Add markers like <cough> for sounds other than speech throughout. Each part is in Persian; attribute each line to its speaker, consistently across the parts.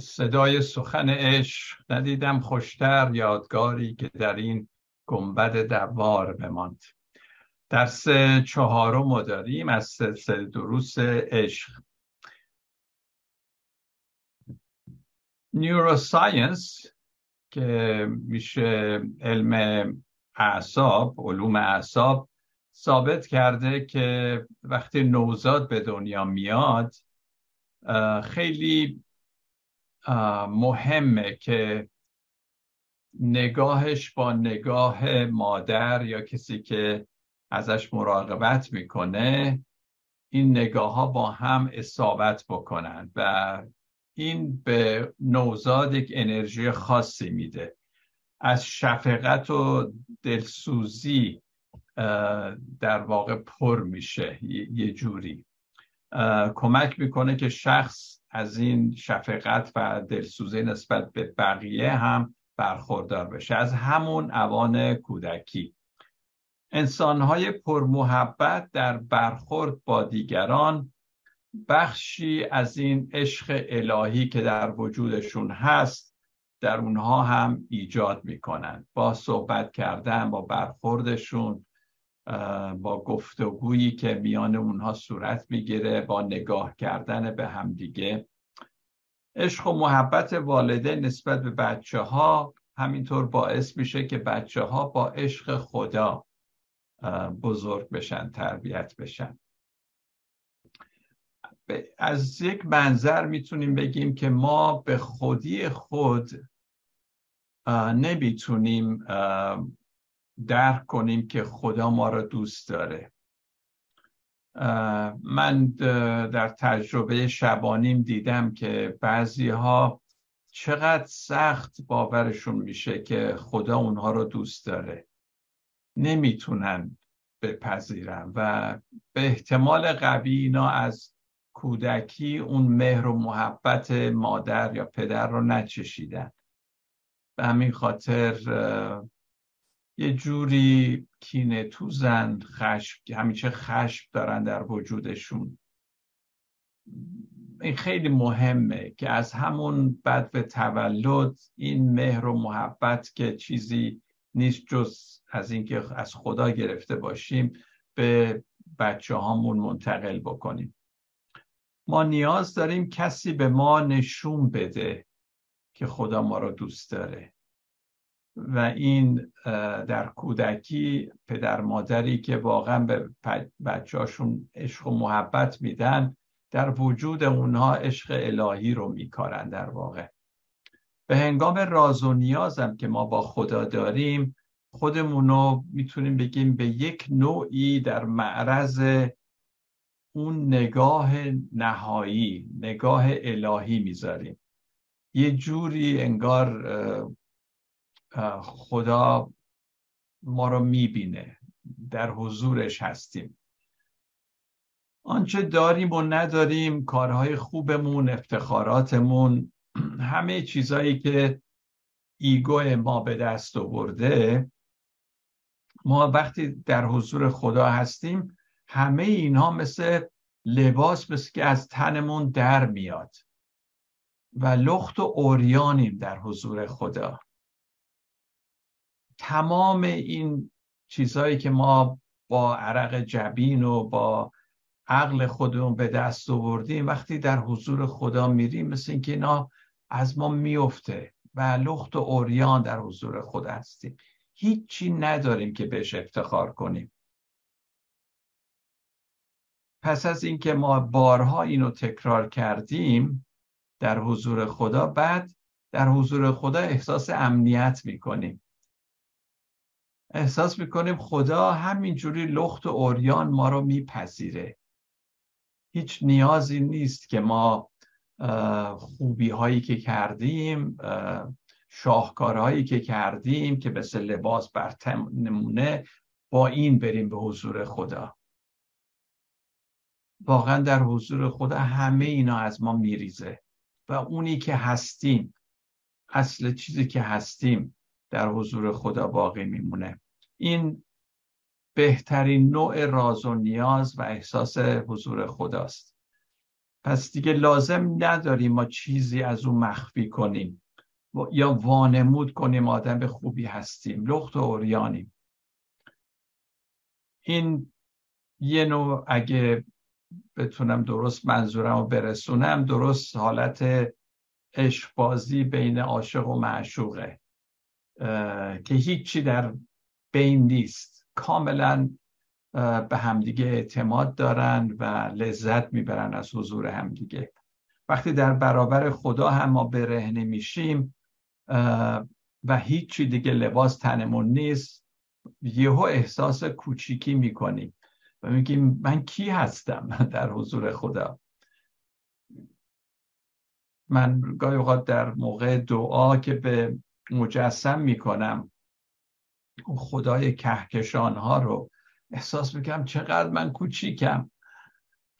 Speaker 1: صدای سخن عشق. ندیدم خوشتر یادگاری که در این گنبد دوار بماند. درس چهارم داریم از سلسله دروس عشق. نیوروساینس که میشه علم اعصاب علوم اعصاب ثابت کرده که وقتی نوزاد به دنیا میاد خیلی مهمه که نگاهش با نگاه مادر یا کسی که ازش مراقبت می‌کنه این نگاه ها با هم اصابت بکنن و این به نوزاد یک انرژی خاصی میده. از شفقت و دلسوزی در واقع پر میشه یه جوری. کمک می‌کنه که شخص از این شفقت و دلسوزی نسبت به بقیه هم برخوردار بشه. از همون اوان کودکی. انسانهای پرمحبت در برخورد با دیگران بخشی از این عشق الهی که در وجودشون هست در اونها هم ایجاد می‌کنن. با صحبت کردن با برخوردشون با گفتگویی که میان اونها صورت می‌گیره با نگاه کردن به همدیگه. عشق و محبت والده نسبت به بچه ها همینطور باعث میشه که بچه ها با عشق خدا بزرگ بشن تربیت بشن. از یک منظر می‌تونیم بگیم که ما به خودی خود نمی‌تونیم درک کنیم که خدا ما را دوست داره. من در تجربه شبانیم دیدم که بعضی ها چقدر سخت باورشون میشه که خدا اونها رو دوست داره. نمی‌تونن بپذیرن و به احتمال قوی اینا از کودکی اون مهر و محبت مادر یا پدر رو نچشیدن. به همین خاطر یه جوری کینه توزن خشم همیشه خشم دارن در وجودشون. این خیلی مهمه که از همون بد به تولد این مهر و محبت که چیزی نیست جز از اینکه از خدا گرفته باشیم به بچه هامون منتقل بکنیم. ما نیاز داریم کسی به ما نشون بده که خدا ما رو دوست داره. و این در کودکی پدر مادری که واقعا به بچهاشون عشق و محبت میدن در وجود اونها عشق الهی رو میکارن در واقع. به هنگام راز و نیازم که ما با خدا داریم خودمونو می‌تونیم بگیم به یک نوعی در معرض اون نگاه نهایی نگاه الهی می‌ذاریم. یه جوری انگار خدا ما رو می‌بینه. در حضورش هستیم. آنچه داریم و نداریم کارهای خوبمون افتخاراتمون همه چیزهایی که ایگو ما به دست آورده ما وقتی در حضور خدا هستیم همه اینها مثل لباس مثل که از تنمون در میاد. و لخت و اوریانیم در حضور خدا. تمام این چیزهایی که ما با عرق جبین و با عقل خودمون به دست آوردیم وقتی در حضور خدا میریم مثل اینکه اینا از ما میفته و لخت و اوریان در حضور خدا هستیم. هیچی نداریم که بهش افتخار کنیم. پس از اینکه ما بارها اینو تکرار کردیم در حضور خدا بعد در حضور خدا احساس امنیت می‌کنیم. احساس می‌کنیم خدا همینجوری لخت و اوریان ما رو میپذیره. هیچ نیازی نیست که ما خوبی هایی که کردیم شاهکارهایی که کردیم که مثل لباس بر نمونه با این بریم به حضور خدا. واقعا در حضور خدا همه اینا از ما میریزه و اونی که هستیم اصل چیزی که هستیم در حضور خدا باقی میمونه. این بهترین نوع راز و نیاز و احساس حضور خداست. پس دیگه لازم نداریم ما چیزی از اون مخفی کنیم. یا وانمود کنیم آدم خوبی هستیم. لخت و اوریانیم این یه نوع اگه بتونم درست منظورم رو برسونم درست حالت عشقبازی بین عاشق و معشوقه. که هیچی در بین نیست. کاملا به همدیگه اعتماد دارن و لذت می‌برن از حضور همدیگه. وقتی در برابر خدا هم ما برهنه میشیم و هیچی دیگه لباس تنمون نیست یهو احساس کوچیکی می‌کنیم و میگیم من کی هستم <laughs> در حضور خدا؟ من گاهی اوقات در موقع دعا که به مجسم می‌کنم. خدای کهکشان ها رو احساس می‌کنم چقدر من کوچیکم.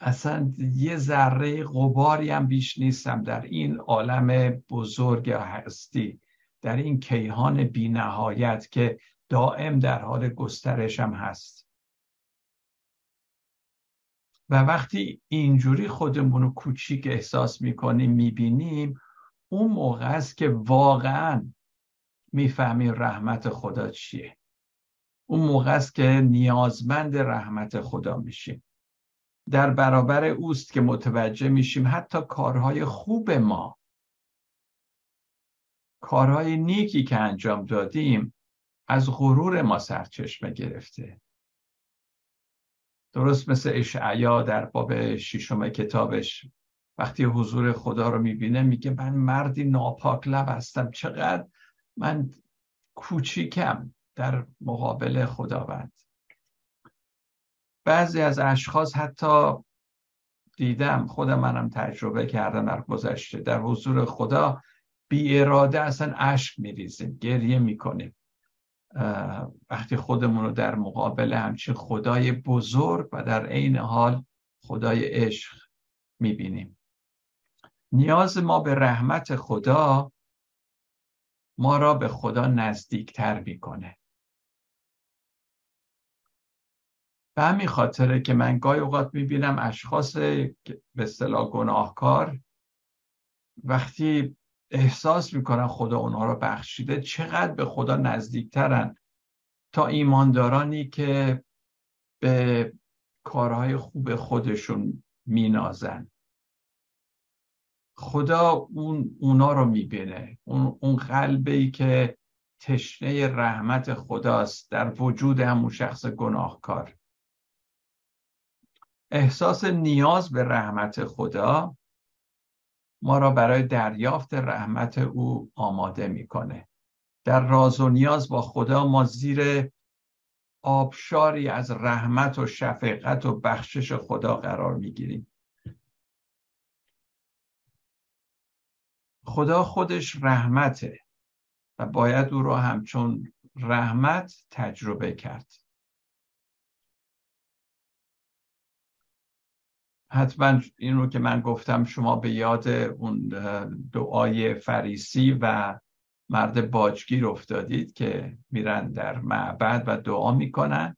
Speaker 1: اصلا یه ذره غباری هم بیش نیستم. در این عالم بزرگ هستی در این کیهان بی نهایت که دائم در حال گسترش هم هست. و وقتی اینجوری خودمون رو کوچیک احساس می‌کنیم می‌بینیم اون موقع است که واقعا می‌فهمیم رحمت خدا چیه. اون موقع است که نیازمند رحمت خدا میشیم. در برابر اوست که متوجه میشیم حتی کارهای خوب ما. کارهای نیکی که انجام دادیم از غرور ما سرچشمه گرفته. درست مثل اشعیا در باب ششم کتابش. وقتی حضور خدا رو می‌بینه میگه من مردی ناپاک لب هستم. چقدر من کوچیکم در مقابل خداوند. بعضی از اشخاص حتی دیدم خودم منم تجربه کردم در گذشته. در حضور خدا بی اراده اصلا اشک میریزیم گریه می‌کنیم. وقتی خودمون رو در مقابل همچین خدای بزرگ و در عین حال خدای عشق می‌بینیم. نیاز ما به رحمت خدا ما را به خدا نزدیکتر می‌کنه. به همین خاطره که من گاهی اوقات می‌بینم اشخاص به اصطلاح گناهکار وقتی احساس می‌کنن خدا اونها رو بخشیده چقدر به خدا نزدیکترن تا ایماندارانی که به کارهای خوب خودشون مینازن. خدا اون اونا رو می‌بینه. اون, اون قلبی که تشنه رحمت خداست در وجود همون شخص گناهکار. احساس نیاز به رحمت خدا ما را برای دریافت رحمت او آماده می‌کنه. در راز و نیاز با خدا ما زیر آبشاری از رحمت و شفقت و بخشش خدا قرار می‌گیریم. خدا خودش رحمته و باید او را همچون رحمت تجربه کرد. حتما این رو که من گفتم شما به یاد اون دعای فریسی و مرد باجگیر افتادید که میرن در معبد و دعا می‌کنن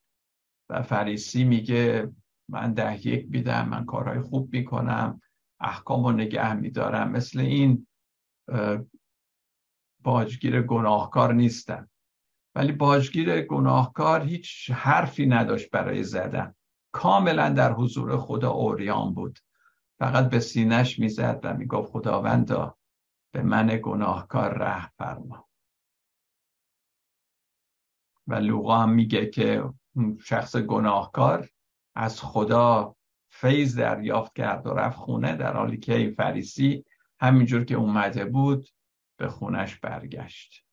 Speaker 1: و فریسی میگه من ده یک میدم من کارهای خوب می‌کنم احکام و نگه میدارم. مثل این باجگیر گناهکار نیستن. ولی باجگیر گناهکار هیچ حرفی نداشت برای زدن. کاملا در حضور خدا اوریان بود. فقط به سینش می‌زد و می‌گفت خداوندا به من گناهکار ره فرما. و لوقا هم میگه که شخص گناهکار از خدا فیض دریافت کرد و رفت خونه در حالی که این فریسی همینجور که اومده بود به خونش برگشت.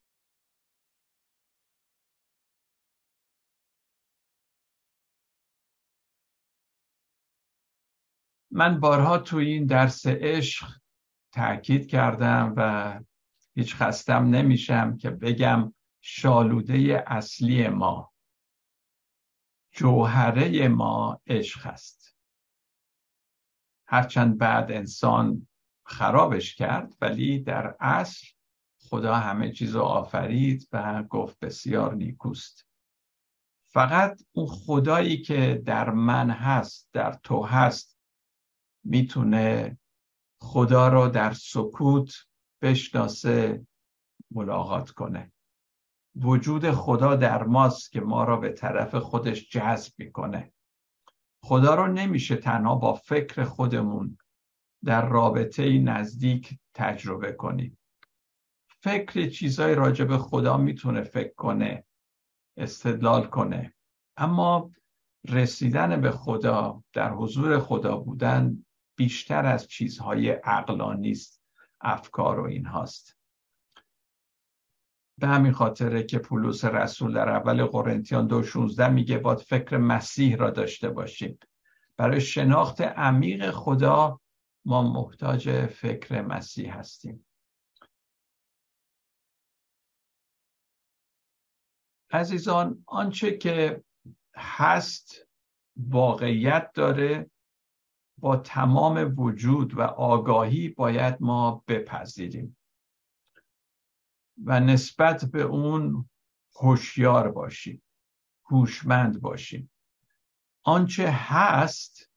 Speaker 1: من بارها تو این درس عشق تاکید کردم و هیچ خستم نمیشم که بگم شالوده اصلی ما جوهره ما عشق است. هرچند بعد انسان خرابش کرد ولی در اصل خدا همه چیز رو آفرید و گفت بسیار نیکوست. فقط اون خدایی که در من هست در تو هست می‌تونه خدا رو در سکوت بشناسه ملاقات کنه. وجود خدا در ماست که ما را به طرف خودش جذب می‌کنه. خدا رو نمیشه تنها با فکر خودمون در رابطه نزدیک تجربه کنیم فکر چیزای راجع به خدا می‌تونه فکر کنه استدلال کنه. اما رسیدن به خدا در حضور خدا بودن بیشتر از چیزهای عقلانی است افکار و این هاست. به همین خاطره که پولس رسول در اول قرنتیان دو شونزده میگه باید فکر مسیح را داشته باشیم. برای شناخت عمیق خدا ما محتاج فکر مسیح هستیم. عزیزان آنچه که هست واقعیت داره با تمام وجود و آگاهی باید ما بپذیریم و نسبت به اون هوشیار باشیم هوشمند باشیم. آنچه هست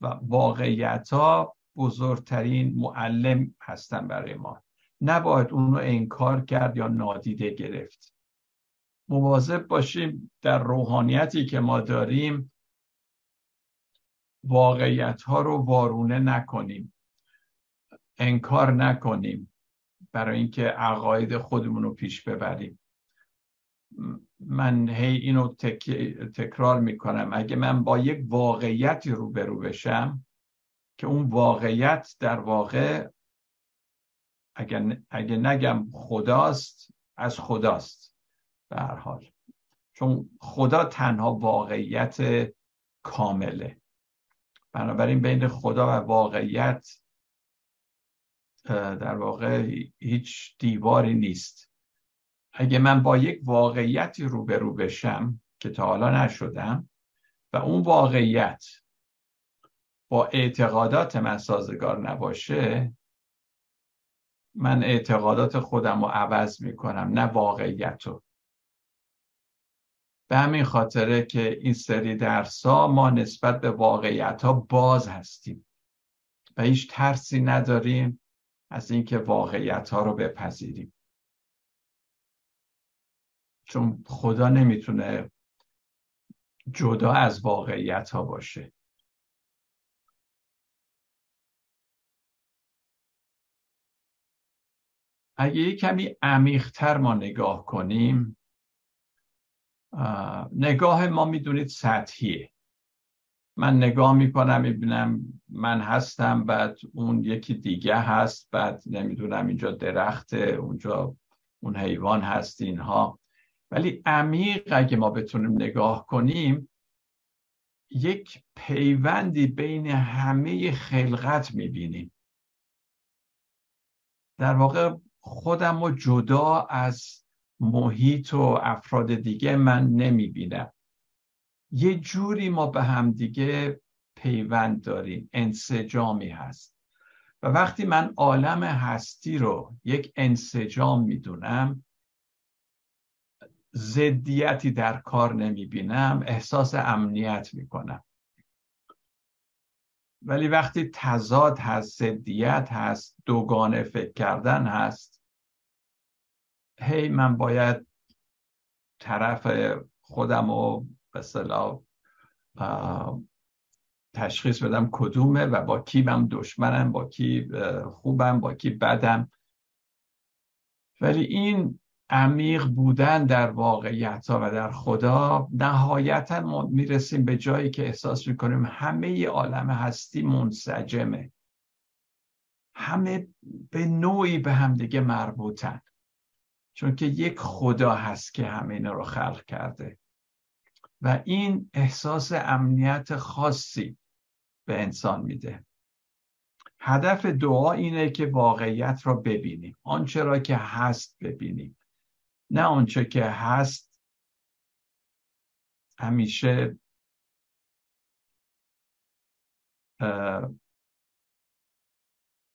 Speaker 1: و واقعیت ها بزرگترین معلم هستن برای ما. نباید اون رو انکار کرد یا نادیده گرفت. مواظب باشیم در روحانیتی که ما داریم واقعیت ها رو وارونه نکنیم. انکار نکنیم برای اینکه عقاید خودمون رو پیش ببریم. من هی اینو تک... تکرار می‌کنم. اگه من با یک واقعیتی روبرو بشم که اون واقعیت در واقع اگه, اگه نگم خداست از خداست به حال. چون خدا تنها واقعیت کامله. بنابراین بین خدا و واقعیت در واقع هیچ دیواری نیست. اگه من با یک واقعیتی روبرو بشم که تا حالا نشدم و اون واقعیت با اعتقادات من سازگار نباشه من اعتقادات خودم رو عوض می‌کنم نه واقعیت رو. به همین خاطره که این سری درس ها ما نسبت به واقعیت ها باز هستیم و هیچ ترسی نداریم از اینکه واقعیت ها رو بپذیریم. چون خدا نمی‌تونه جدا از واقعیت ها باشه. اگه یه کمی عمیقتر ما نگاه کنیم نگاه ما می‌دونید سطحیه. من نگاه می‌کنم می‌بینم من هستم بعد اون یکی دیگه هست بعد نمی‌دونم اینجا درخت اونجا اون حیوان هست اینها. ولی عمیق اگه ما بتونیم نگاه کنیم یک پیوندی بین همه خلقت می‌بینیم. در واقع خودم رو جدا از محیط و افراد دیگه من نمی‌بینم. یه جوری ما به هم دیگه پیوند داریم. انسجامی هست. و وقتی من عالم هستی رو یک انسجام می‌دونم زدیتی در کار نمی‌بینم احساس امنیت می‌کنم. ولی وقتی تضاد هست زدیت هست دوگانه فکر کردن هست هی من باید طرف خودم رو به تشخیص بدم کدومه و با کی من دشمنم با کی خوبم با کی بدم. ولی این عمیق بودن در واقعیت ها و در خدا نهایتا ما می‌رسیم به جایی که احساس می‌کنیم همه عالم هستی منسجمه. همه به نوعی به همدیگه مربوطن. چون که یک خدا هست که همه اینا رو خلق کرده. و این احساس امنیت خاصی به انسان میده. هدف دعا اینه که واقعیت را ببینیم. آنچه را که هست ببینیم. نه آنچه که هست همیشه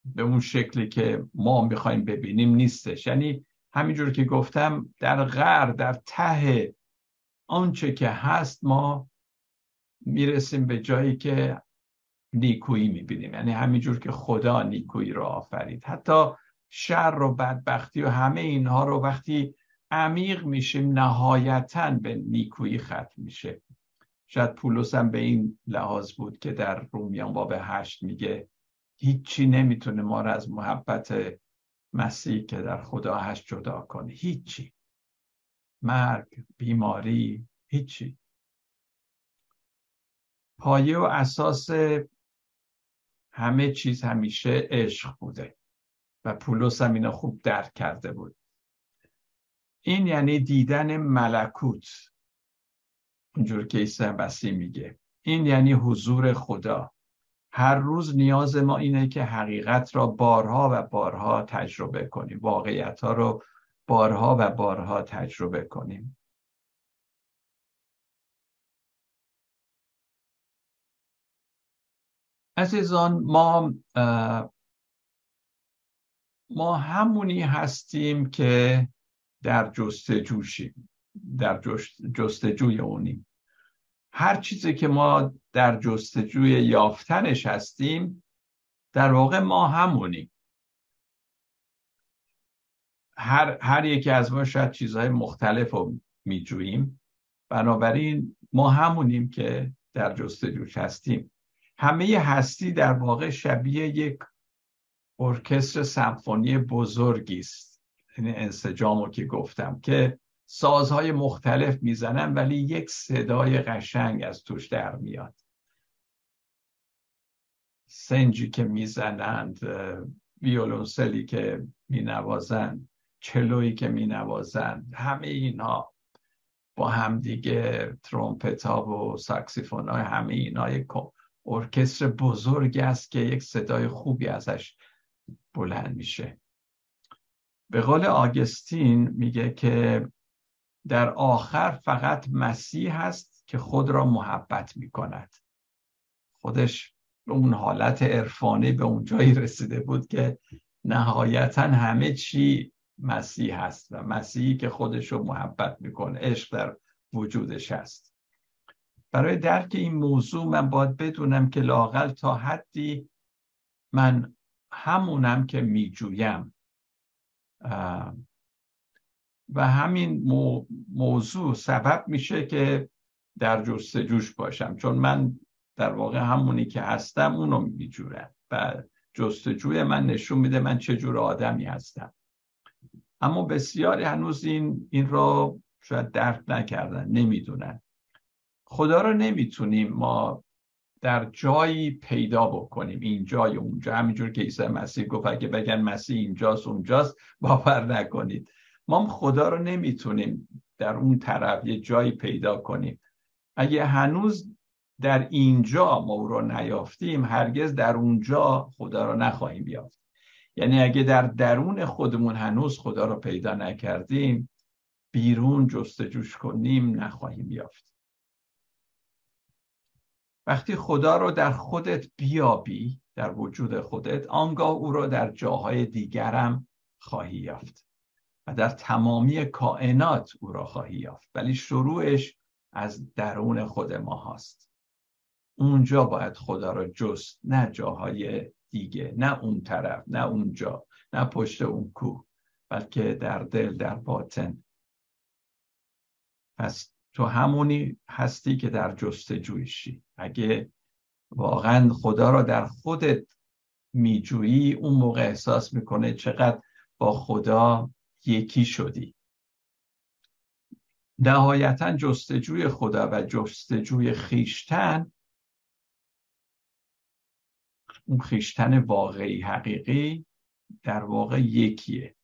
Speaker 1: به اون شکلی که ما می‌خوایم ببینیم نیستش. یعنی همینجور که گفتم در غر در ته آنچه که هست ما می‌رسیم به جایی که نیکویی می‌بینیم. یعنی همینجور که خدا نیکویی رو آفرید. حتی شر و بدبختی و همه اینها رو وقتی عمیق میشیم نهایتا به نیکویی ختم میشه. شاید پولس هم به این لحاظ بود که در رومیان باب هشت میگه هیچی نمی‌تونه ما رو از محبت مسیح که در خدا هست جدا کنه. هیچی. مرگ بیماری هیچی. پایه و اساس همه چیز همیشه عشق بوده و پولس هم اینو خوب درک کرده بود. این یعنی دیدن ملکوت. اونجور که عیسی مسیح میگه. این یعنی حضور خدا. هر روز نیاز ما اینه که حقیقت را بارها و بارها تجربه کنیم. واقعیت ها رو بارها و بارها تجربه کنیم. عزیزان ما ما همونی هستیم که در جستجوشیم در جستجوی اونیم. هر چیزی که ما در جستجوی یافتنش هستیم در واقع ما همونیم. هر, هر یکی از ما شاید چیزهای مختلف رو میجوییم. بنابراین ما همونیم که در جستجوش هستیم. همه هستی در واقع شبیه یک ارکستر سمفونی بزرگی است. یعنی انسجامو که گفتم که سازهای مختلف می‌زنن ولی یک صدای قشنگ از توش در میاد. سنجی که می‌زنند ویولونسلی که مینوازند چلویی که مینوازند همه اینها با همدیگه ترومپت ها و ساکسیفون های همه اینها یک ارکستر بزرگ است که یک صدای خوبی ازش بلند میشه. به قول آگستین میگه که در آخر فقط مسیح هست که خود را محبت می‌کند. خودش به اون حالت عرفانی به اون جایی رسیده بود که نهایتا همه چی مسیح هست و مسیحی که خودش رو محبت می‌کنه عشق در وجودش هست. برای درک این موضوع من باید بدونم که لاقل تا حدی من همونم که میجویم. و همین موضوع سبب میشه که در جستجوش باشم. چون من در واقع همونی که هستم اونو میجورم و جستجوی من نشون میده من چه جور آدمی هستم. اما بسیاری هنوز این این رو شاید درک نکردن نمی‌دونن. خدا رو نمی‌تونیم ما در جایی پیدا بکنیم اینجا یا اونجا. همینجور که عیسی مسیح گفت اگه بگن مسیح اینجاست اونجاست باور نکنید. ما خدا رو نمی‌تونیم در اون طرف یه جایی پیدا کنیم. اگه هنوز در اینجا ما او رو نیافتیم هرگز در اونجا خدا رو نخواهیم یافت. یعنی اگه در درون خودمون هنوز خدا رو پیدا نکردیم بیرون جستجوش کنیم نخواهیم یافت. وقتی خدا رو در خودت بیابی در وجود خودت آنگاه او رو در جاهای دیگرم خواهی یافت و در تمامی کائنات او را خواهی یافت. ولی شروعش از درون خود ما هست اونجا باید خدا را جست نه جاهای دیگه نه اون طرف نه اونجا نه پشت اون کوه بلکه در دل در باطن. پس تو همونی هستی که در جستجویشی. اگه واقعا خدا را در خودت میجویی اون موقع احساس می‌کنه چقدر با خدا یکی شدی. نهایتا جستجوی خدا و جستجوی خیشتن اون خیشتن واقعی حقیقی در واقع یکیه.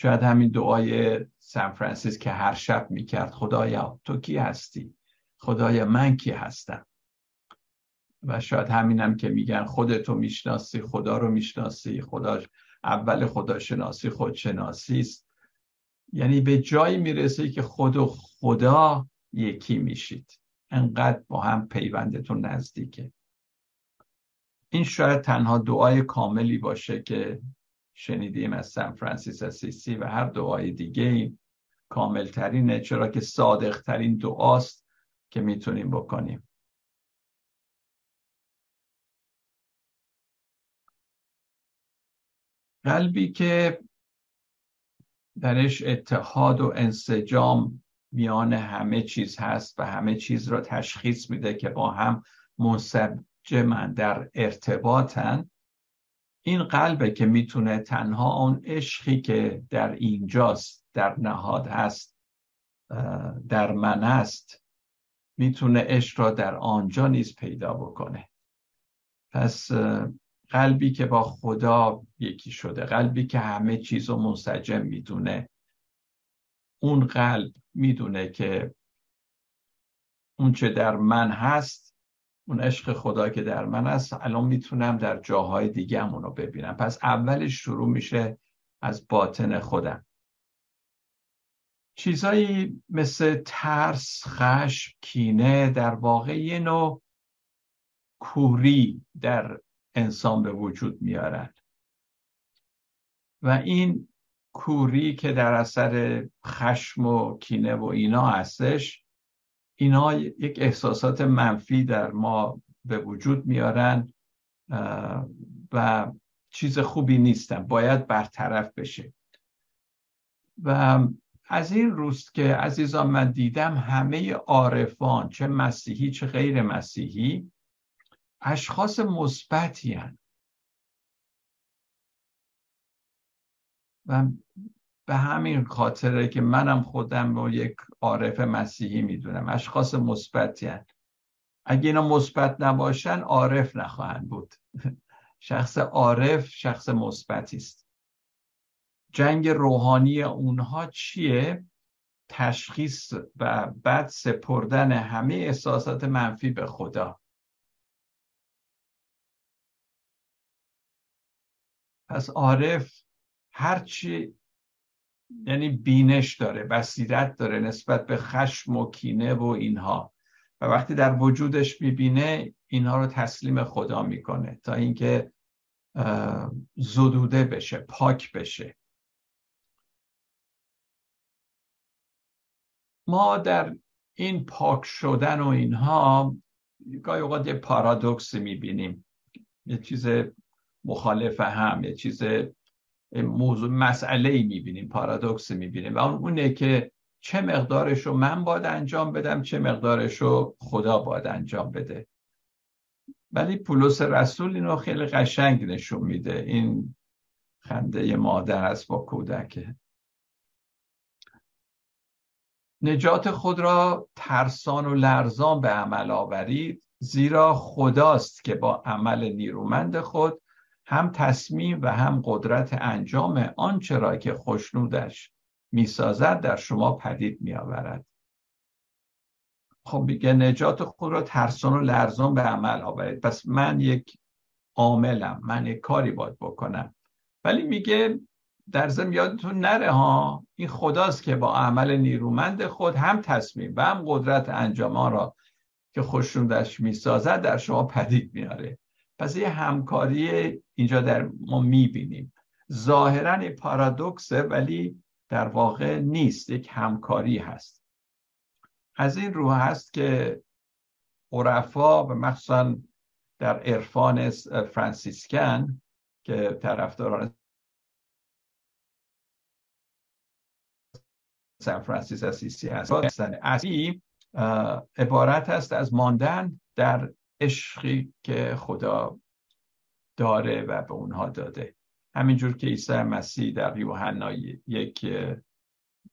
Speaker 1: شاید همین دعای سان فرانسیس که هر شب می‌کرد خدایا تو کی هستی؟ خدایا من کی هستم؟ و شاید همینم که میگن خودتو می‌شناسی خدا رو می‌شناسی خدا اول خداشناسی خودشناسی است. یعنی به جایی می‌رسه که خود و خدا یکی میشید. انقدر با هم پیوندتون نزدیکه. این شاید تنها دعای کاملی باشه که شنیدیم از سان فرانسیس اسیسی و هر دعای دیگه ای کاملترینه چرا که صادقترین دعاست که می‌تونیم بکنیم. قلبی که درش اتحاد و انسجام میان همه چیز هست و همه چیز را تشخیص میده که با هم منسجمن در ارتباطن این قلبه که می‌تونه تنها اون عشقی که در اینجاست در نهاد هست در من است می‌تونه عشق را در آنجا نیز پیدا بکنه. پس قلبی که با خدا یکی شده قلبی که همه چیز رو منسجم می‌دونه اون قلب می‌دونه که اون چه در من هست اون عشق خدا که در من هست الان می‌تونم در جاهای دیگه هم رو ببینم. پس اولش شروع میشه از باطن خودم. چیزایی مثل ترس، خشم، کینه در واقع یه نوع کوری در انسان به وجود میارن. و این کوری که در اثر خشم و کینه و اینا هستش اینا یک احساسات منفی در ما به وجود میارن و چیز خوبی نیستن باید برطرف بشه. و از این روست که عزیزان من دیدم همه عارفان چه مسیحی چه غیر مسیحی اشخاص مثبتی و به همین خاطره که منم خودم رو یک عارف مسیحی می‌دونم. اشخاص مثبتی اگه اینا مثبت نباشن عارف نخواهند بود. <laughs> شخص عارف شخص مثبتی است. جنگ روحانی اونها چیه؟ تشخیص و بعد سپردن همه احساسات منفی به خدا. پس عارف هرچی یعنی بینش داره بصیرت داره نسبت به خشم و کینه و اینها. و وقتی در وجودش می‌بینه اینها رو تسلیم خدا می‌کنه تا اینکه زدوده بشه پاک بشه. ما در این پاک شدن و اینها گاهی اوقات یه پارادوکس می‌بینیم. یه چیز مخالف هم یه چیز موضوع مسئله ای می‌بینیم پارادوکس می‌بینیم. و اونه که چه مقدارش رو من باید انجام بدم چه مقدارش رو خدا باید انجام بده. ولی پولس رسول اینو خیلی قشنگ نشون میده. این خنده مادر است با کودک نجات خود را ترسان و لرزان به عمل آورید زیرا خداست که با عمل نیرومند خود هم تصمیم و هم قدرت انجام آنچه را که خوشنودش می‌سازد در شما پدید میآورد. خب میگه نجات خود را ترسان و لرزان به عمل آورید. پس من یک عاملم من یک کاری باید بکنم. ولی میگه در ضمن یادتون نره ها این خداست که با عمل نیرومند خود هم تصمیم و هم قدرت انجام را که خوشنودش می‌سازد در شما پدید میاره پس یه همکاری اینجا در ما می‌بینیم. ظاهرا پارادوکسه ولی در واقع نیست. یک همکاری هست. از این رو هست که عرفا و مخصوصا در عرفان فرانسیسکن که طرفداران سان فرانسیس اسیسی هست اصلی عبارت است از ماندن در عشقی که خدا داره و به اونها داده. همینجور که عیسی مسیح در یوحنا یک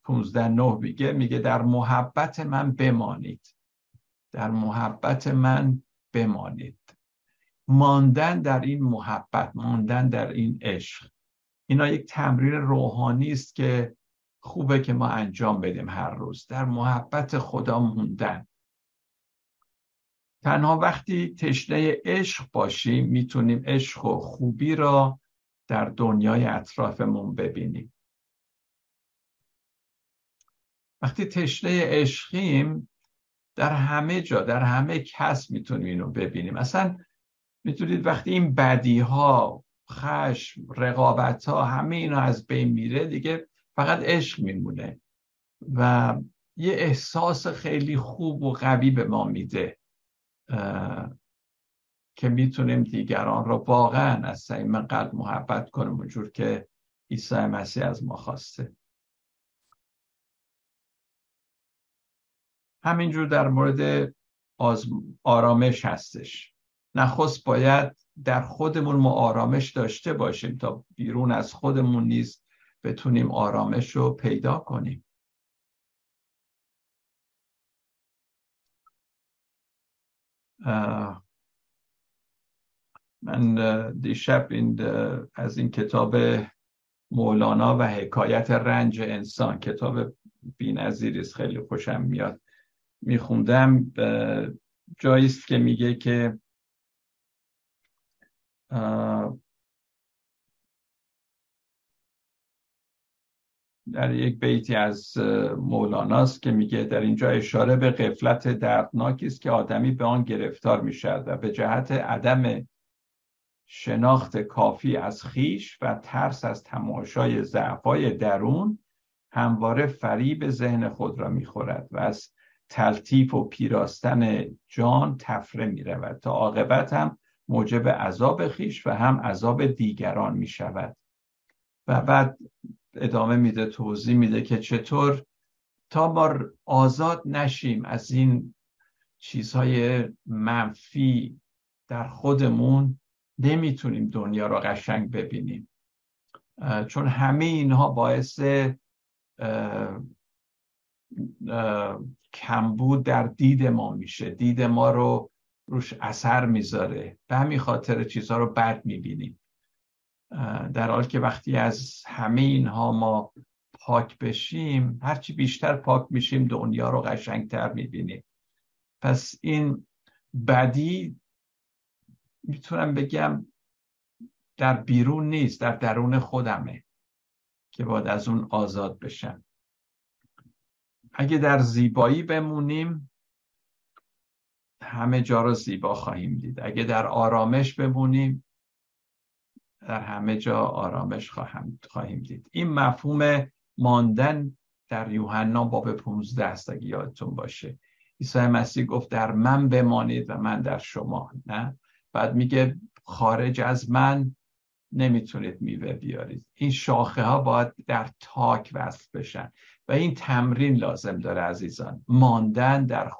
Speaker 1: پونزده نه میگه میگه در محبت من بمانید. در محبت من بمانید. ماندن در این محبت ماندن در این عشق. اینا یک تمرین روحانی است که خوبه که ما انجام بدیم هر روز. در محبت خدا موندن. تنها وقتی تشنه عشق باشیم می‌تونیم عشق و خوبی را در دنیای اطرافمون ببینیم. وقتی تشنه عشقیم در همه جا در همه کس می‌تونیم اینو ببینیم. اصلا می‌تونید وقتی این بدی ها خشم رقابت ها همه اینا از بین میره دیگه فقط عشق میمونه و یه احساس خیلی خوب و قوی به ما میده. که می‌تونیم دیگران را واقعا از صمیم قلب محبت کنیم اونجور که عیسی مسیح از ما خواسته. همینجور در مورد آرامش هستش. نخست باید در خودمون ما آرامش داشته باشیم تا بیرون از خودمون نیز بتونیم آرامش رو پیدا کنیم. من دیشب این از این کتاب مولانا و حکایت رنج انسان کتاب بینظیری است خیلی خوشم میاد میخوندم. جاییست که میگه که در یک بیتی از مولاناست که میگه در اینجا اشاره به قفلت دردناکی است که آدمی به آن گرفتار می‌شد و به جهت عدم شناخت کافی از خیش و ترس از تماشای ضعفای درون همواره فریب ذهن خود را می‌خورد و از تلطیف و پیراستن جان تفره می رود تا عاقبت هم موجب عذاب خیش و هم عذاب دیگران می شود و بعد ادامه میده توضیح میده که چطور تا ما آزاد نشیم از این چیزهای منفی در خودمون نمی‌تونیم دنیا رو قشنگ ببینیم. چون همه اینها باعث کمبود در دید ما میشه. دید ما رو روش اثر می‌ذاره. به همین خاطر چیزها رو بد می‌بینیم. در حال که وقتی از همه اینها ما پاک بشیم هرچی بیشتر پاک میشیم دنیا رو قشنگتر می‌بینیم. پس این بدی می‌تونم بگم در بیرون نیست در درون خودمه که باید از اون آزاد بشم. اگه در زیبایی بمونیم همه جا رو زیبا خواهیم دید. اگه در آرامش بمونیم در همه جا آرامش خواهیم دید. این مفهوم ماندن در یوحنا باب 15 است اگه یادتون باشه. عیسی مسیح گفت در من بمانید و من در شما نه؟ بعد میگه خارج از من نمی‌تونید میوه بیارید. این شاخه ها باید در تاک وصل بشن. و این تمرین لازم داره عزیزان. ماندن در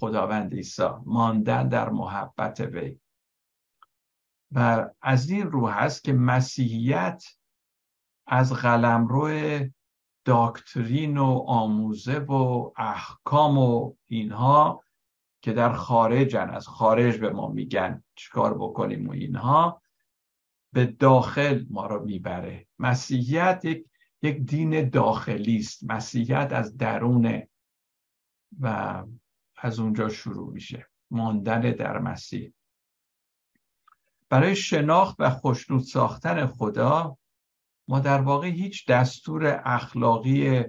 Speaker 1: خداوند عیسی. ماندن در محبت وی. و از این رو هست که مسیحیت از قلمرو داکترین و آموزه و احکام و اینها که در خارجن از خارج به ما میگن چیکار بکنیم و اینها به داخل ما رو می‌بره. مسیحیت یک یک دین داخلی است. مسیحیت از درونه و از اونجا شروع میشه. ماندن در مسیح. برای شناخت و خوشنود ساختن خدا ما در واقع هیچ دستور اخلاقی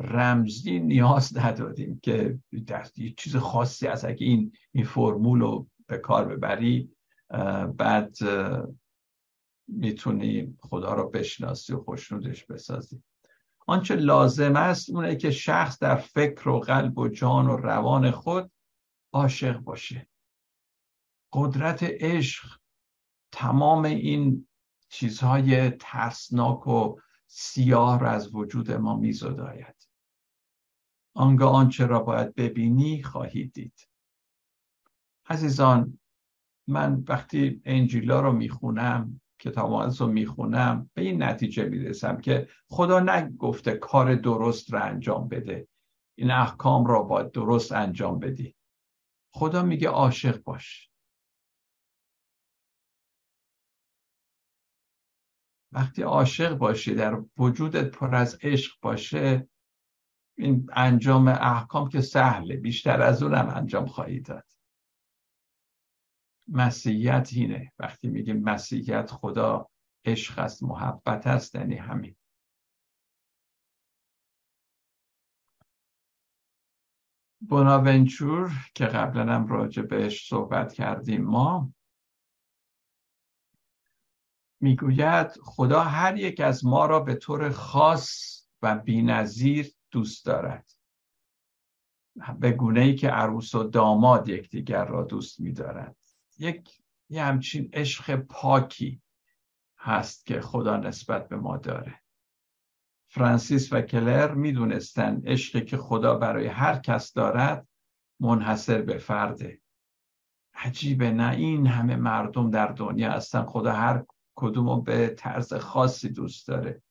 Speaker 1: رمزی نیاز ندادیم که یه چیز خاصی از اگه این این فرمول رو به کار ببری بعد می‌تونی خدا رو بشناسی و خوشنودش بسازی. آنچه لازم است اونه که شخص در فکر و قلب و جان و روان خود عاشق باشه. قدرت عشق تمام این چیزهای ترسناک و سیاه را از وجود ما میزداید. آنگاه آنچه را باید ببینی خواهید دید. عزیزان من وقتی انجیلا رو می‌خونم کتاب رو می‌خونم به این نتیجه می‌رسم که خدا نگفته کار درست را انجام بده. این احکام را باید درست انجام بدی. خدا میگه عاشق باش. وقتی عاشق باشی در وجودت پر از عشق باشه این انجام احکام که سهله بیشتر از اونم انجام خواهی داد. مسیحیت اینه. وقتی میگیم مسیحیت خدا عشق است محبت است یعنی همین. بوناونچور که قبلا هم راجع بهش صحبت کردیم ما می‌گوید خدا هر یک از ما را به طور خاص و بینظیر دوست دارد. به گونه ای که عروس و داماد یکدیگر را دوست میدارد یک یه همچین عشق پاکی هست که خدا نسبت به ما داره. فرانسیس و کلر می‌دونستن عشقی که خدا برای هر کس دارد منحصر به فرده. عجیبه نه این همه مردم در دنیا هستن. خدا هر کدوم به طرز خاصی دوست داره.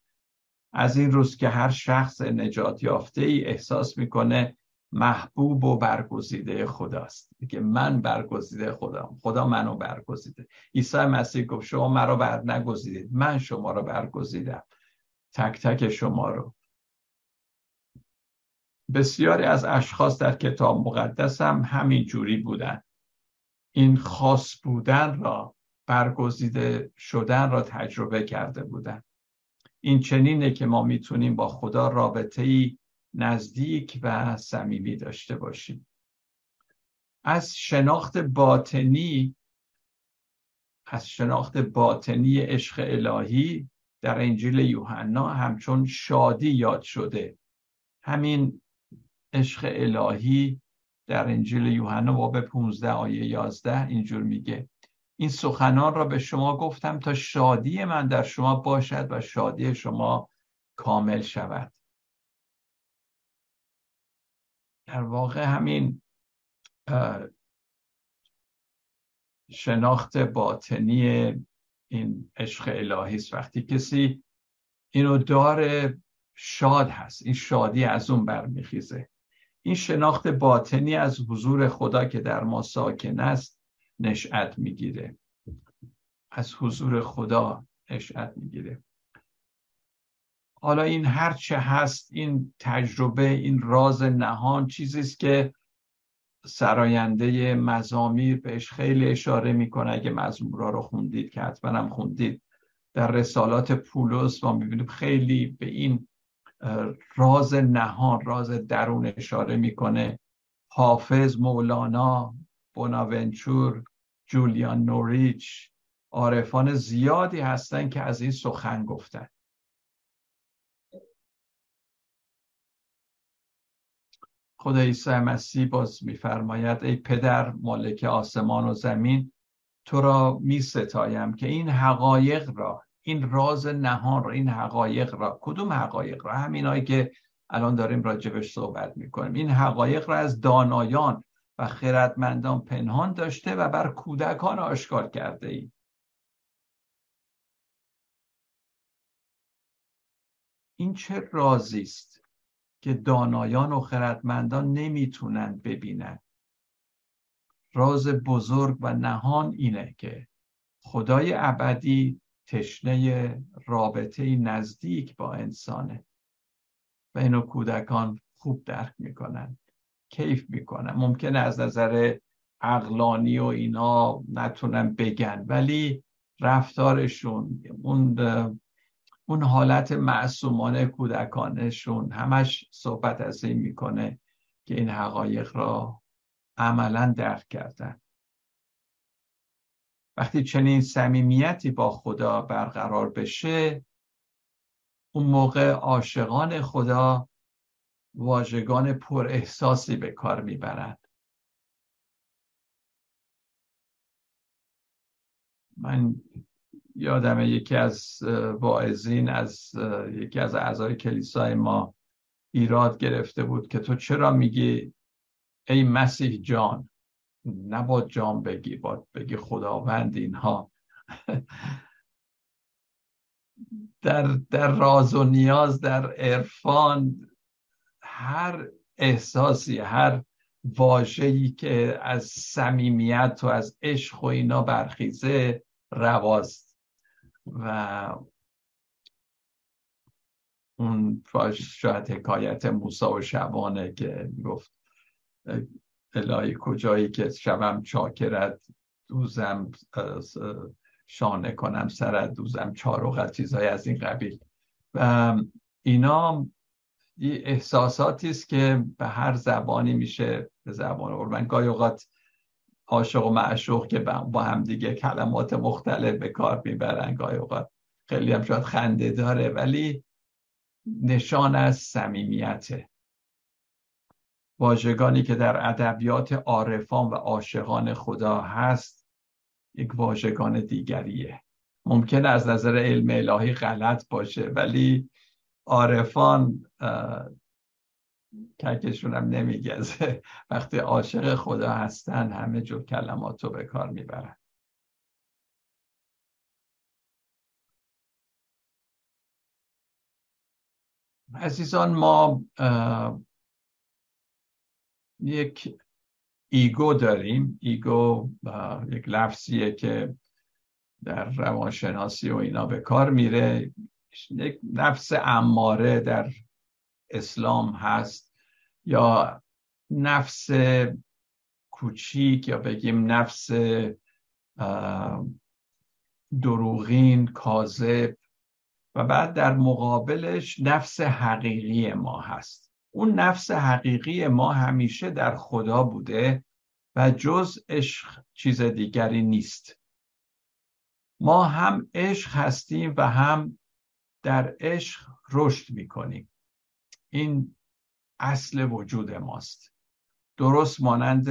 Speaker 1: از این روز که هر شخص نجات یافته ای احساس می‌کنه محبوب و برگزیده خداست. که من برگزیده خدا خدا منو برگزیده. عیسی مسیح گفت شما مرا بر نگزیدید. من شما رو برگزیدم. تک تک شما رو. بسیاری از اشخاص در کتاب مقدس هم همین جوری بودن. این خاص بودن را برگزیده شدن را تجربه کرده بودن. این چنینه که ما می‌تونیم با خدا رابطه ای نزدیک و صمیمی داشته باشیم. از شناخت باطنی از شناخت باطنی عشق الهی در انجیل یوحنا همچون شادی یاد شده. همین عشق الهی در انجیل یوحنا باب 15 آیه 11 اینجور میگه. این سخنان را به شما گفتم تا شادی من در شما باشد و شادی شما کامل شود. در واقع همین شناخت باطنی این عشق الهی است. وقتی کسی اینو داره شاد هست. این شادی از اون برمیخیزه. این شناخت باطنی از حضور خدا که در ما ساکن است نشأت می‌گیره. از حضور خدا نشأت می‌گیره. حالا این هرچه هست این تجربه این راز نهان چیزی است که سراینده مزامیر بهش خیلی اشاره می‌کنه. اگه مزمورا رو خوندید که حتما هم خوندید. در رسالات پولس ما می‌بینیم خیلی به این راز نهان راز درون اشاره می‌کنه. حافظ مولانا بوناونچور جولیان نوریچ عارفان زیادی هستن که از این سخن گفتن. خدا عیسی مسیح باز میفرماید ای پدر مالک آسمان و زمین تو را می ستایم که این حقایق را این راز نهان را این حقایق را کدوم حقایق را؟ همینایی که الان داریم راجبش صحبت می‌کنیم. این حقایق را از دانایان و خردمندان پنهان داشته و بر کودکان آشکار کرده ای این چه رازی است که دانایان و خردمندان نمی‌تونن ببینن راز بزرگ و نهان اینه که خدای ابدی تشنه رابطه نزدیک با انسانه و اینو کودکان خوب درک می‌کنن کیف می‌کنن ممکنه از نظر عقلانی و اینا نتونن بگن ولی رفتارشون اون اون حالت معصومانه کودکانشون همش صحبت از این می‌کنه که این حقایق را عملا درک کردن. وقتی چنین صمیمیتی با خدا برقرار بشه اون موقع عاشقان خدا واژگان پر احساسی به کار می‌برند من یادم یکی از واعظین از یکی از اعضای کلیسای ما ایراد گرفته بود که تو چرا میگی ای مسیح جان؟ نباد جان بگی باد بگی خداوند اینها. <laughs> در, در راز و نیاز در عرفان هر احساسی هر واژه‌ای که از صمیمیت و از عشق و اینا برخیزه رواست. و اون شاید حکایت موسا و شبانه که گفت الهی کجایی که شبم چاکرت دوزم شانه کنم سرت دوزم چاروغت چیزهای از این قبیل. و اینا احساساتی است که به هر زبانی میشه به زبان من گاهی اوقات عاشق و معشوق که با هم دیگه کلمات مختلف به کار می‌برن. گاهی اوقات خیلی هم شاید خنده داره ولی نشان از صمیمیته واژگانی که در ادبیات عارفان و عاشقان خدا هست یک واژگان دیگریه. ممکن از نظر علم الهی غلط باشه ولی عارفان ککشون هم نمیگزه. وقتی عاشق خدا هستن همه جور کلمات رو به کار می‌برن. عزیزان ما یک ego داریم. ego یک لفظیه که در روانشناسی و اینا به کار میره. یک نفس اماره در اسلام هست یا نفس کوچیک یا بگیم نفس دروغین کاذب و بعد در مقابلش نفس حقیقی ما هست. اون نفس حقیقی ما همیشه در خدا بوده و جز عشق چیز دیگری نیست. ما هم عشق هستیم و هم در عشق رشد می‌کنیم. این اصل وجود ماست. درست مانند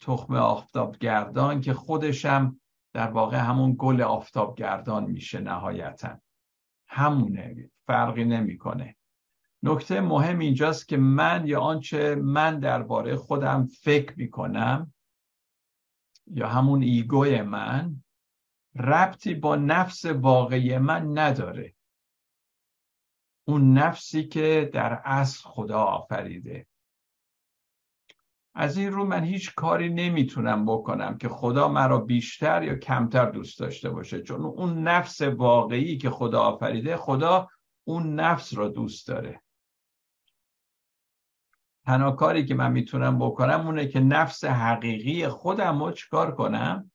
Speaker 1: تخم آفتابگردان که خودشم در واقع همون گل آفتابگردان میشه نهایتا. همونه فرقی نمی‌کنه. نکته مهم اینجاست که من یا آنچه من درباره خودم فکر می‌کنم یا همون ایگوی من ربطی با نفس واقعی من نداره. اون نفسی که در اصل خدا آفریده. از این رو من هیچ کاری نمی‌تونم بکنم که خدا مرا بیشتر یا کمتر دوست داشته باشه. چون اون نفس واقعی که خدا آفریده خدا اون نفس را دوست داره. تنها کاری که من می‌تونم بکنم اونه که نفس حقیقی خودم رو چیکار کنم؟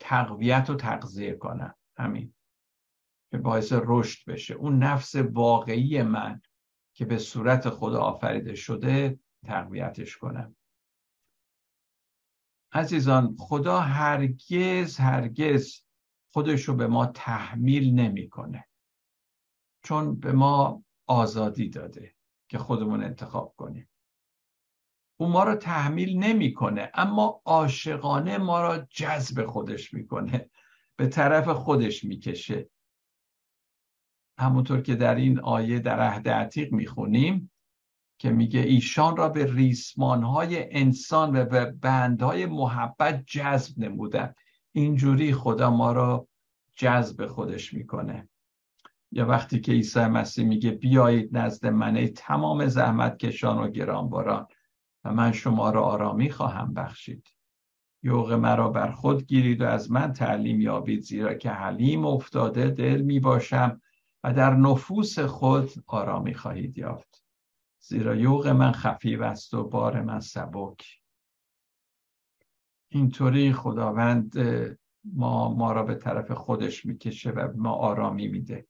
Speaker 1: تقویت و تغذیه کنم همین. که باعث رشد بشه. اون نفس واقعی من که به صورت خدا آفریده شده تقویتش کنم. عزیزان خدا هرگز هرگز خودش رو به ما تحمیل نمی‌کنه. چون به ما آزادی داده که خودمون انتخاب کنیم. او ما رو تحمیل نمی‌کنه اما عاشقانه ما را جذب خودش می‌کنه به طرف خودش می‌کشه. همونطور که در این آیه در عهد عتیق می‌خونیم که میگه ایشان را به ریسمانهای انسان و به بندهای محبت جذب نمودن. اینجوری خدا ما را جذب خودش می‌کنه. یا وقتی که عیسی مسیح میگه بیایید نزد من تمام زحمت کشان و گرانباران. و من شما را آرامی خواهم بخشید. یوغ مرا بر خود گیرید و از من تعلیم یابید زیرا که حلیم افتاده دل می باشم و در نفوس خود آرامی خواهید یافت. زیرا یوغ من خفیف است و بار من سبک. اینطوری خداوند ما ما را به طرف خودش می‌کشه و ما آرامی میده.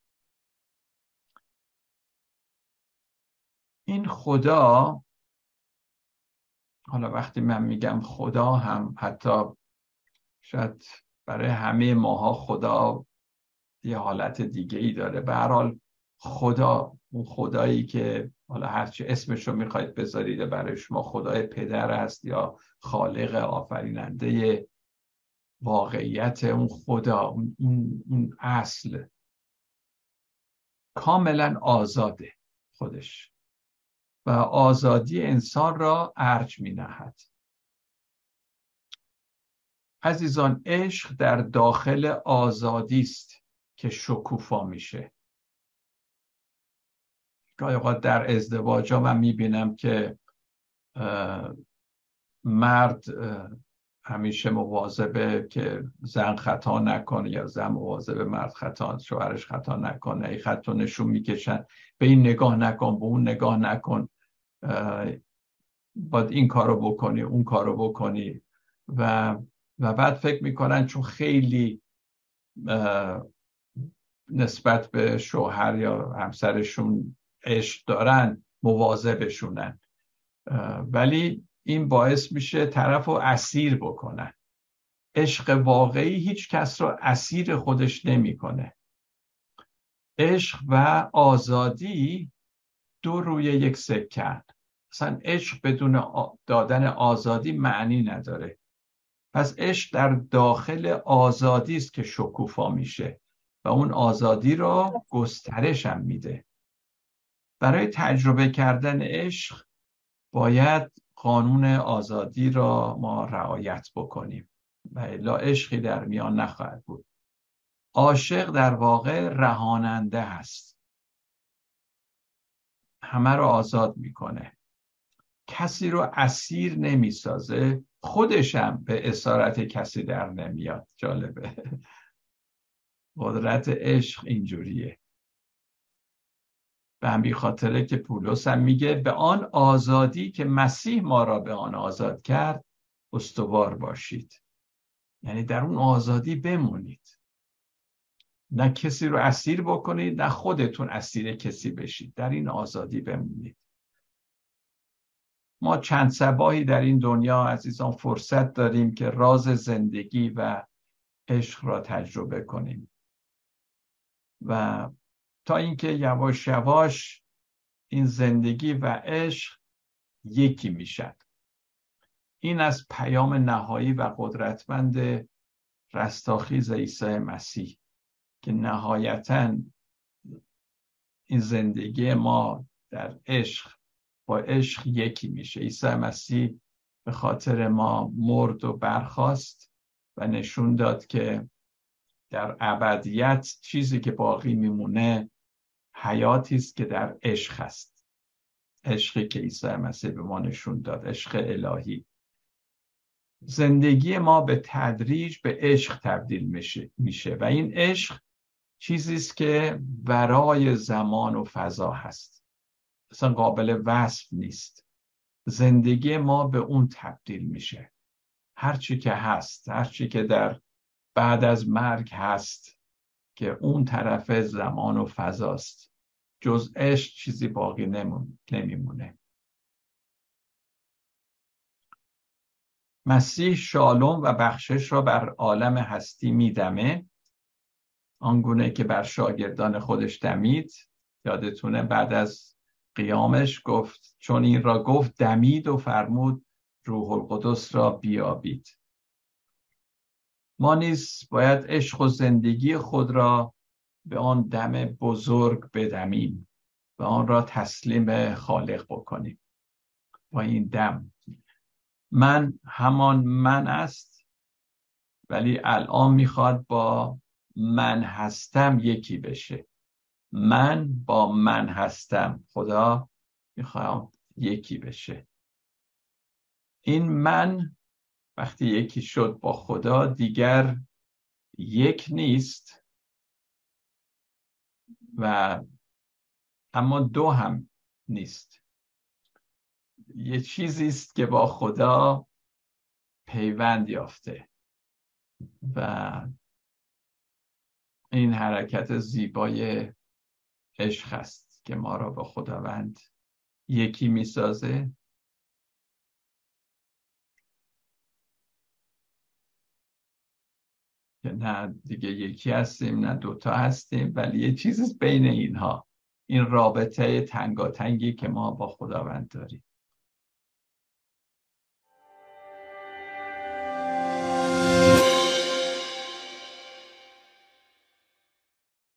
Speaker 1: این خدا حالا وقتی من میگم خدا هم حتی شاید برای همه ماها خدا یه حالت دیگه ای داره. به هر حال خدا اون خدایی که حالا هرچی اسمش رو می‌خواید بذارید برای شما خدای پدر است یا خالق آفریننده واقعیت اون خدا اون, اون اصل کاملا آزاده خودش. و آزادی انسان را ارج می نهد عزیزان عشق در داخل آزادی است که شکوفا میشه. گاهی در ازدواج ها من می‌بینم که مرد همیشه مواظبه که زن خطا نکنه یا زن مواظب مرد خطا شوهرش خطا نکنه ای خطا نشون می‌کشن به این نگاه نکن به اون نگاه نکن. باید این کارو بکنی اون کارو بکنی. و و بعد فکر می‌کنن چون خیلی نسبت به شوهر یا همسرشون عشق دارن مواظبشونن. ولی این باعث میشه طرف رو اسیر بکنن. عشق واقعی هیچ کس رو اسیر خودش نمی‌کنه. عشق و آزادی دو روی یک سکن اصلا عشق بدون دادن آزادی معنی نداره. پس عشق در داخل آزادی است که شکوفا میشه و اون آزادی را گسترش هم میده. برای تجربه کردن عشق باید قانون آزادی را ما رعایت بکنیم و الا عشقی در میان نخواهد بود. عاشق در واقع رهاننده هست. همه رو آزاد می‌کنه. کسی رو اسیر نمی‌سازه خودشم به اسارت کسی در نمیاد. جالبه. قدرت عشق اینجوریه. به همین خاطره که پولس هم میگه به آن آزادی که مسیح ما را به آن آزاد کرد استوار باشید. یعنی در اون آزادی بمونید. نه کسی رو اسیر بکنید نه خودتون اسیر کسی بشید. در این آزادی بمونید. ما چند سباهی در این دنیا عزیزان فرصت داریم که راز زندگی و عشق را تجربه کنیم. و تا اینکه یواش یواش این زندگی و عشق یکی می‌شد. این از پیام نهایی و قدرتمند رستاخیز عیسی مسیح که نهایتا این زندگی ما در عشق با عشق یکی میشه. عیسی مسیح به خاطر ما مرد و برخواست و نشون داد که در ابدیت چیزی که باقی میمونه حیاتی است که در عشق است عشقی که عیسی مسیح به ما نشون داد عشق الهی. زندگی ما به تدریج به عشق تبدیل میشه, میشه و این عشق چیزی است که برای زمان و فضا هست. اصلا قابل وصف نیست. زندگی ما به اون تبدیل میشه. هرچی که هست هرچی که در بعد از مرگ هست که اون طرف زمان و فضاست. جز عشق چیزی باقی نمیمونه. مسیح شالوم و بخشش را بر عالم هستی میدمه. آنگونه که بر شاگردان خودش دمید. یادتونه بعد از قیامش گفت چون این را گفت دمید و فرمود روح القدس را بیابید. ما نیز باید عشق و زندگی خود را به آن دم بزرگ بدمیم و آن را تسلیم خالق بکنیم. با این دم. من همان من است ولی الان می‌خواد با من هستم یکی بشه. من با من هستم. خدا می‌خوام یکی بشه. این من وقتی یکی شد با خدا دیگر یک نیست و اما دو هم نیست. یه چیزی است که با خدا پیوند یافته و این حرکت زیبای عشق است که ما را با خداوند یکی می‌سازه. که نه دیگه یکی هستیم نه دوتا هستیم ولی یه چیز بین اینها این رابطه تنگاتنگی که ما با خداوند داریم.